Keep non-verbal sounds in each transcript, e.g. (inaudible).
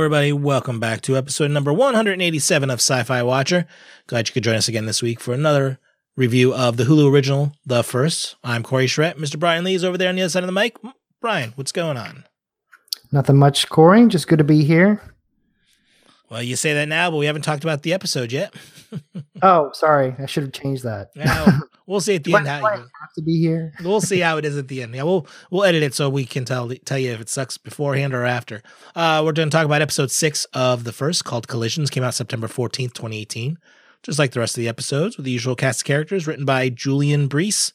Everybody. Welcome back to episode number 187 of Sci Fi Watcher. Glad you could join us again this week for another review of the Hulu original, The First. I'm Corey Schrett. Mr. Bryan Lee is over there on the other side of the mic. Bryan, what's going on? Nothing much, Corey. Just good to be here. Well, you say that now, but we haven't talked about the episode yet. (laughs) oh, sorry. I should have changed that. Now, we'll see at the end how I have to be here. (laughs) we'll see how it is at the end. Yeah, we'll we'll edit it so we can tell tell you if it sucks beforehand or after. Uh, we're going to talk about episode six of the first, called Collisions. Came out September fourteenth, twenty eighteen. Just like the rest of the episodes, with the usual cast of characters, written by Julian Breece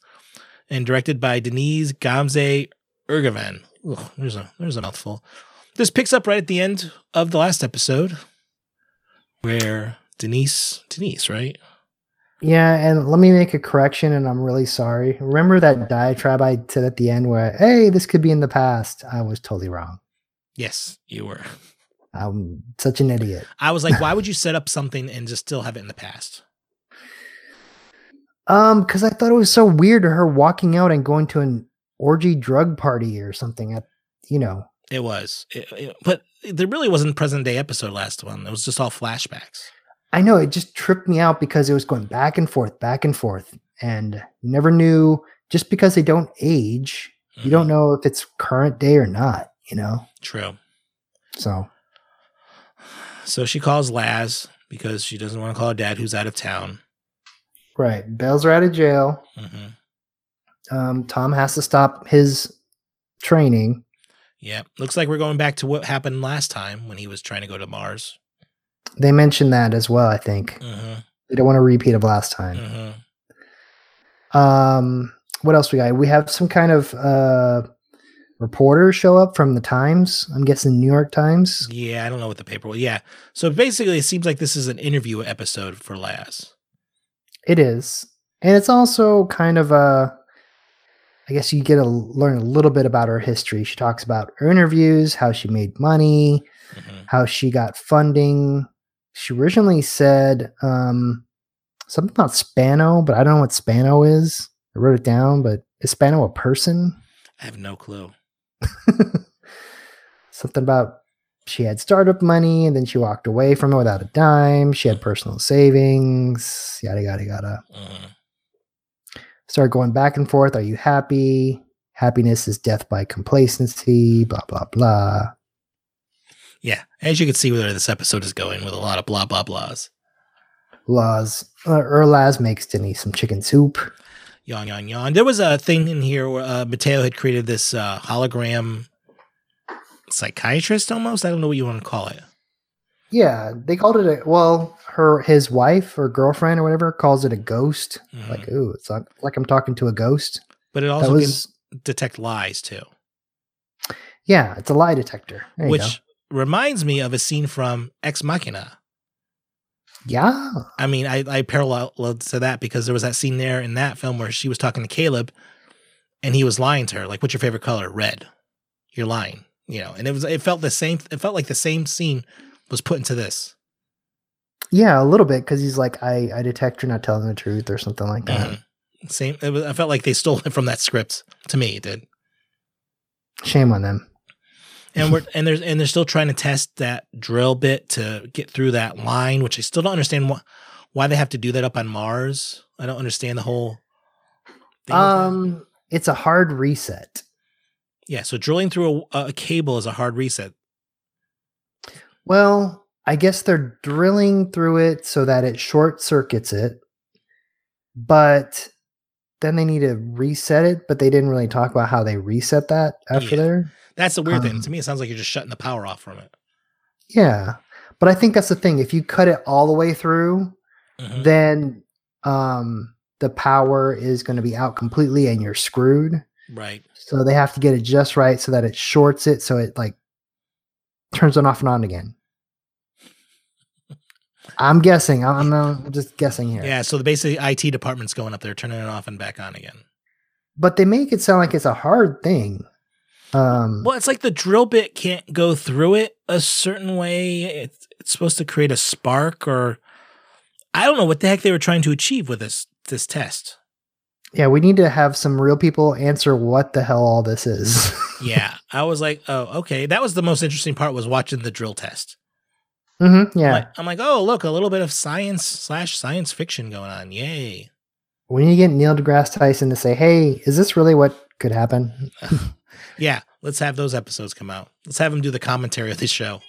and directed by Deniz Gamze Ergüven. Ugh, there's a there's a mouthful. This picks up right at the end of the last episode, where Denise Denise right Yeah, and let me make a correction, and I'm really sorry. Remember that diatribe I said at the end where, hey, this could be in the past? I was totally wrong. yes you were. I'm such an idiot. (laughs) I was like, why (laughs) would you set up something and just still have it in the past? Um, because I thought it was so weird to her walking out and going to an orgy drug party or something at you know. It was, It- it- but there really wasn't present day episode last one. It was just all flashbacks. I know it just tripped me out because it was going back and forth, back and forth, and you never knew just because they don't age, you don't know if it's current day or not, you know? True. So So she calls Laz because she doesn't want to call her dad, who's out of town. right. Bells are out of jail. hmm Um, Tom has to stop his training. Yeah, looks like we're going back to what happened last time when he was trying to go to Mars. They mentioned that as well, I think. hmm They don't want a repeat of last time. hmm Um, what else we got? We have some kind of uh reporter show up from the Times. I'm guessing New York Times. Yeah, I don't know what the paper was. Yeah, so basically, it seems like this is an interview episode for Laz. It is, and it's also kind of a. I guess you get to learn a little bit about her history. She talks about her interviews, how she made money, hmm how she got funding. She originally said um, something about Spano, but I don't know what Spano is. I wrote it down, but is Spano a person? I have no clue. (laughs) something about she had startup money and then she walked away from it without a dime. She had personal savings, yada, yada, yada. Mhm. Start going back and forth. Are you happy? Happiness is death by complacency, blah, blah, blah. Yeah, as you can see where this episode is going with a lot of blah blah blahs. Laws. Uh, Erlaz makes Denise some chicken soup. Yawn, yawn, yawn. There was a thing in here where uh, Mateo had created this uh, hologram psychiatrist almost. I don't know what you want to call it. Yeah, they called it a well, her his wife or girlfriend or whatever calls it a ghost. Mhm. Like, ooh, it's like, like I'm talking to a ghost. But it also was can detect lies too, yeah, it's a lie detector. There you which go. Reminds me of a scene from Ex Machina. Yeah. I mean, I, I paralleled to that because there was that scene there in that film where she was talking to Caleb and he was lying to her, like, what's your favorite color? Red. You're lying. You know, and it was it felt the same it felt like the same scene was put into this. Yeah, a little bit because he's like, I, I detect you're not telling the truth or something like that. Mhm. Same it was, I felt like they stole it from that script. To me, it did. Shame on them. And we're and there's and they're still trying to test that drill bit to get through that line, which I still don't understand why why they have to do that up on Mars. I don't understand the whole thing. Um, it's a hard reset. Yeah, so drilling through a, a cable is a hard reset. Well, I guess they're drilling through it so that it short circuits it, but then they need to reset it. But they didn't really talk about how they reset that after Yeah. there. That's the weird thing. Um, To me, it sounds like you're just shutting the power off from it. Yeah, but I think that's the thing. If you cut it all the way through, Mhm. then um, the power is going to be out completely, and you're screwed. Right. So they have to get it just right so that it shorts it so it like turns it off and on again. I'm guessing. I'm, I'm just guessing here. Yeah. So the basic IT department's going up there, turning it off and back on again. But they make it sound like it's a hard thing. Um, Well, it's like the drill bit can't go through it a certain way. It's, it's supposed to create a spark, or I don't know what the heck they were trying to achieve with this this test. yeah, we need to have some real people answer what the hell all this is. yeah, I was like, oh, okay. That was the most interesting part was watching the drill test. Mm-hmm, yeah. I'm like, I'm like, oh, look, a little bit of science slash science fiction going on. Yay. when you get Neil deGrasse Tyson to say, "Hey, is this really what could happen?" Yeah, let's have those episodes come out. Let's have him do the commentary of this show.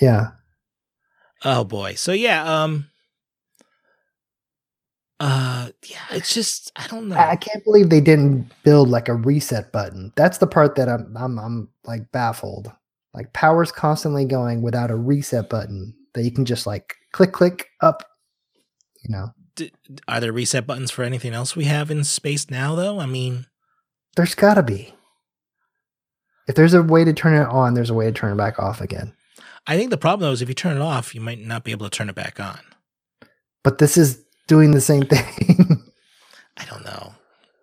Yeah. Oh boy. So yeah, um uh yeah, it's just I don't know. I I can't believe they didn't build like a reset button. That's the part that I'm I'm I'm like baffled. Like power's constantly going without a reset button that you can just like click click up. You know, D- are there reset buttons for anything else we have in space now though? I mean, there's got to be. If there's a way to turn it on, there's a way to turn it back off again. I think the problem though is if you turn it off, you might not be able to turn it back on. But this is doing the same (laughs) thing. I don't know.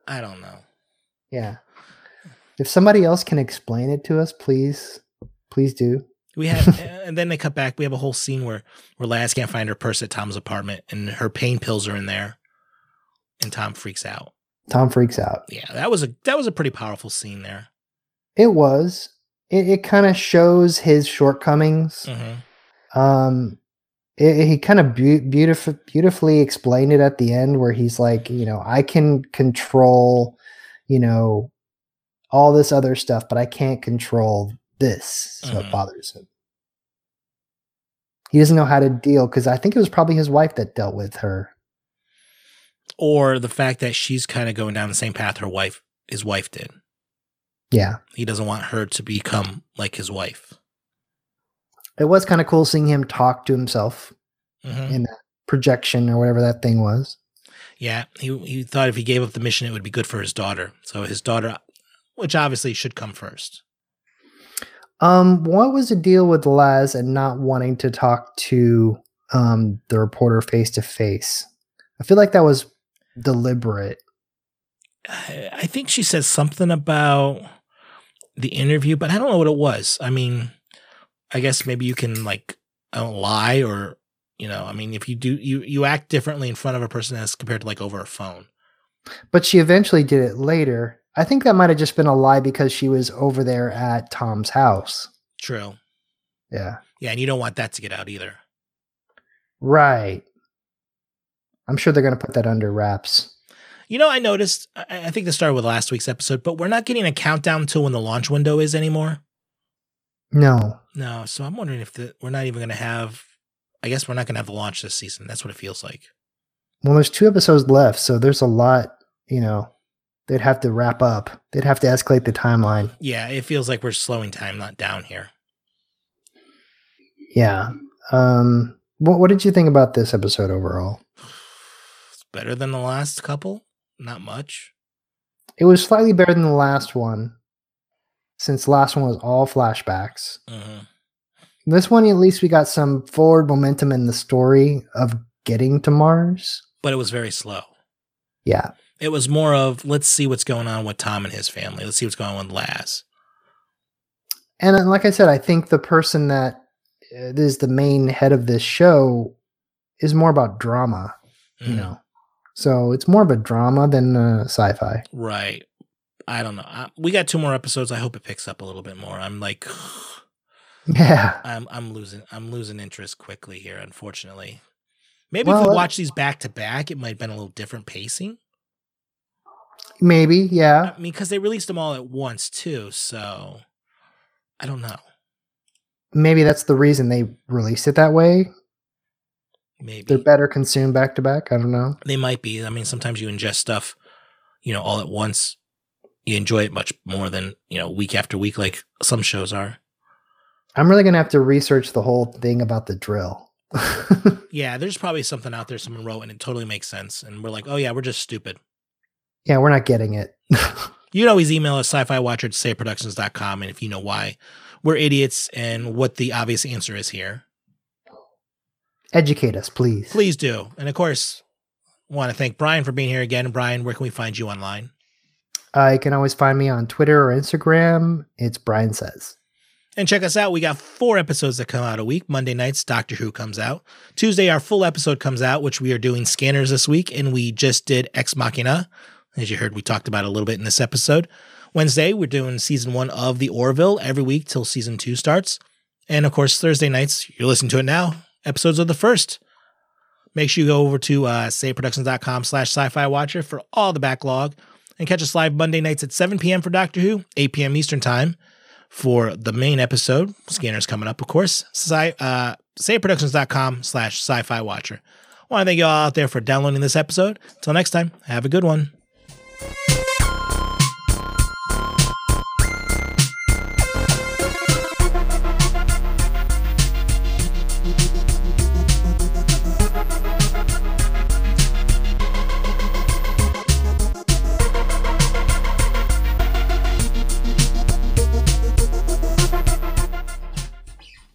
I don't know. yeah. If somebody else can explain it to us, please, please do. We have, (laughs) and then they cut back. We have a whole scene where where Laz can't find her purse at Tom's apartment, and her pain pills are in there, and Tom freaks out. Tom freaks out. Yeah, that was a that was a pretty powerful scene there. It was. It, it kind of shows his shortcomings. hmm Um, it, he kind of beau- beautif- beautifully explained it at the end, where he's like, you know, I can control, you know, all this other stuff, but I can't control this. So Mhm. it bothers him. He doesn't know how to deal because I think it was probably his wife that dealt with her. Or the fact that she's kind of going down the same path her wife, his wife did. Yeah, He doesn't want her to become like his wife. it was kind of cool seeing him talk to himself hmm in that projection or whatever that thing was. Yeah, he he thought if he gave up the mission, it would be good for his daughter. So his daughter, which obviously should come first. Um, what was the deal with Laz and not wanting to talk to um the reporter face to face? I feel like that was deliberate. I think she says something about the interview, but I don't know what it was. I mean, I guess maybe you can like I don't lie or you know, I mean, if you do you you act differently in front of a person as compared to like over a phone. But she eventually did it later. I think that might have just been a lie because she was over there at Tom's house. True. Yeah. Yeah, and you don't want that to get out either. Right. I'm sure they're going to put that under wraps. You know, I noticed. I, think this started with last week's episode, but we're not getting a countdown to when the launch window is anymore. No. No, so I'm wondering if the, we're not even going to have. I guess we're not going to have the launch this season. That's what it feels like. Well, there's two episodes left, so there's a lot, you know, they'd have to wrap up. They'd have to escalate the timeline. Yeah, it feels like we're slowing time, not down here. Yeah. Um what what did you think about this episode overall? It's better than the last couple. Not much. It was slightly better than the last one, since the last one was all flashbacks. hmm This one, at least, we got some forward momentum in the story of getting to Mars. But it was very slow. Yeah, It was more of let's see what's going on with Tom and his family. Let's see what's going on with Laz. and uh, like I said, I think the person that uh, the main head of this show is more about drama, you Mhm. know. So it's more of a drama than uh, sci-fi. Right. I don't know. I, we got two more episodes. I hope it picks up a little bit more. I'm like, (sighs) (laughs) Yeah, I'm I'm losing I'm losing interest quickly here. Unfortunately, maybe Well, if we watch these back to back, it might have been a little different pacing. maybe. Yeah, I mean, because they released them all at once too. So I don't know. maybe that's the reason they released it that way. Maybe They're better consumed back to back. I don't know. they might be. I mean, sometimes you ingest stuff, you know, all at once. You enjoy it much more than you know week after week, like some shows are. I'm really gonna have to research the whole thing about the drill. (laughs) Yeah, there's probably something out there someone wrote and it totally makes sense. And we're like, oh yeah, we're just stupid. yeah, we're not getting it. (laughs) You can always email us sci-fi watcher at sayitproductions.com and if you know why we're idiots and what the obvious answer is here, Educate us, please. please do. And of course, want to thank Bryan for being here again. Bryan, where can we find you online? Uh, you can always find me on Twitter or Instagram. It's Brian Says. And check us out. We got four episodes that come out a week. Monday nights, Doctor Who comes out. Tuesday, our full episode comes out, which we are doing scanners this week. And we just did Ex Machina. As you heard, we talked about a little bit in this episode. Wednesday, we're doing season one of The Orville every week till season two starts. And of course, Thursday nights, you're listening to it now, episodes of the first. Make sure you go over to uh, sayitproductions.com slash sci-fi watcher for all the backlog and catch us live Monday nights at 7 p.m. for Doctor Who, 8 p.m. Eastern Time for the main episode. Scanner's coming up, of course. Sci- uh, sayitproductions.com slash sci-fi watcher. I want to thank you all out there for downloading this episode. Until next time, have a good one.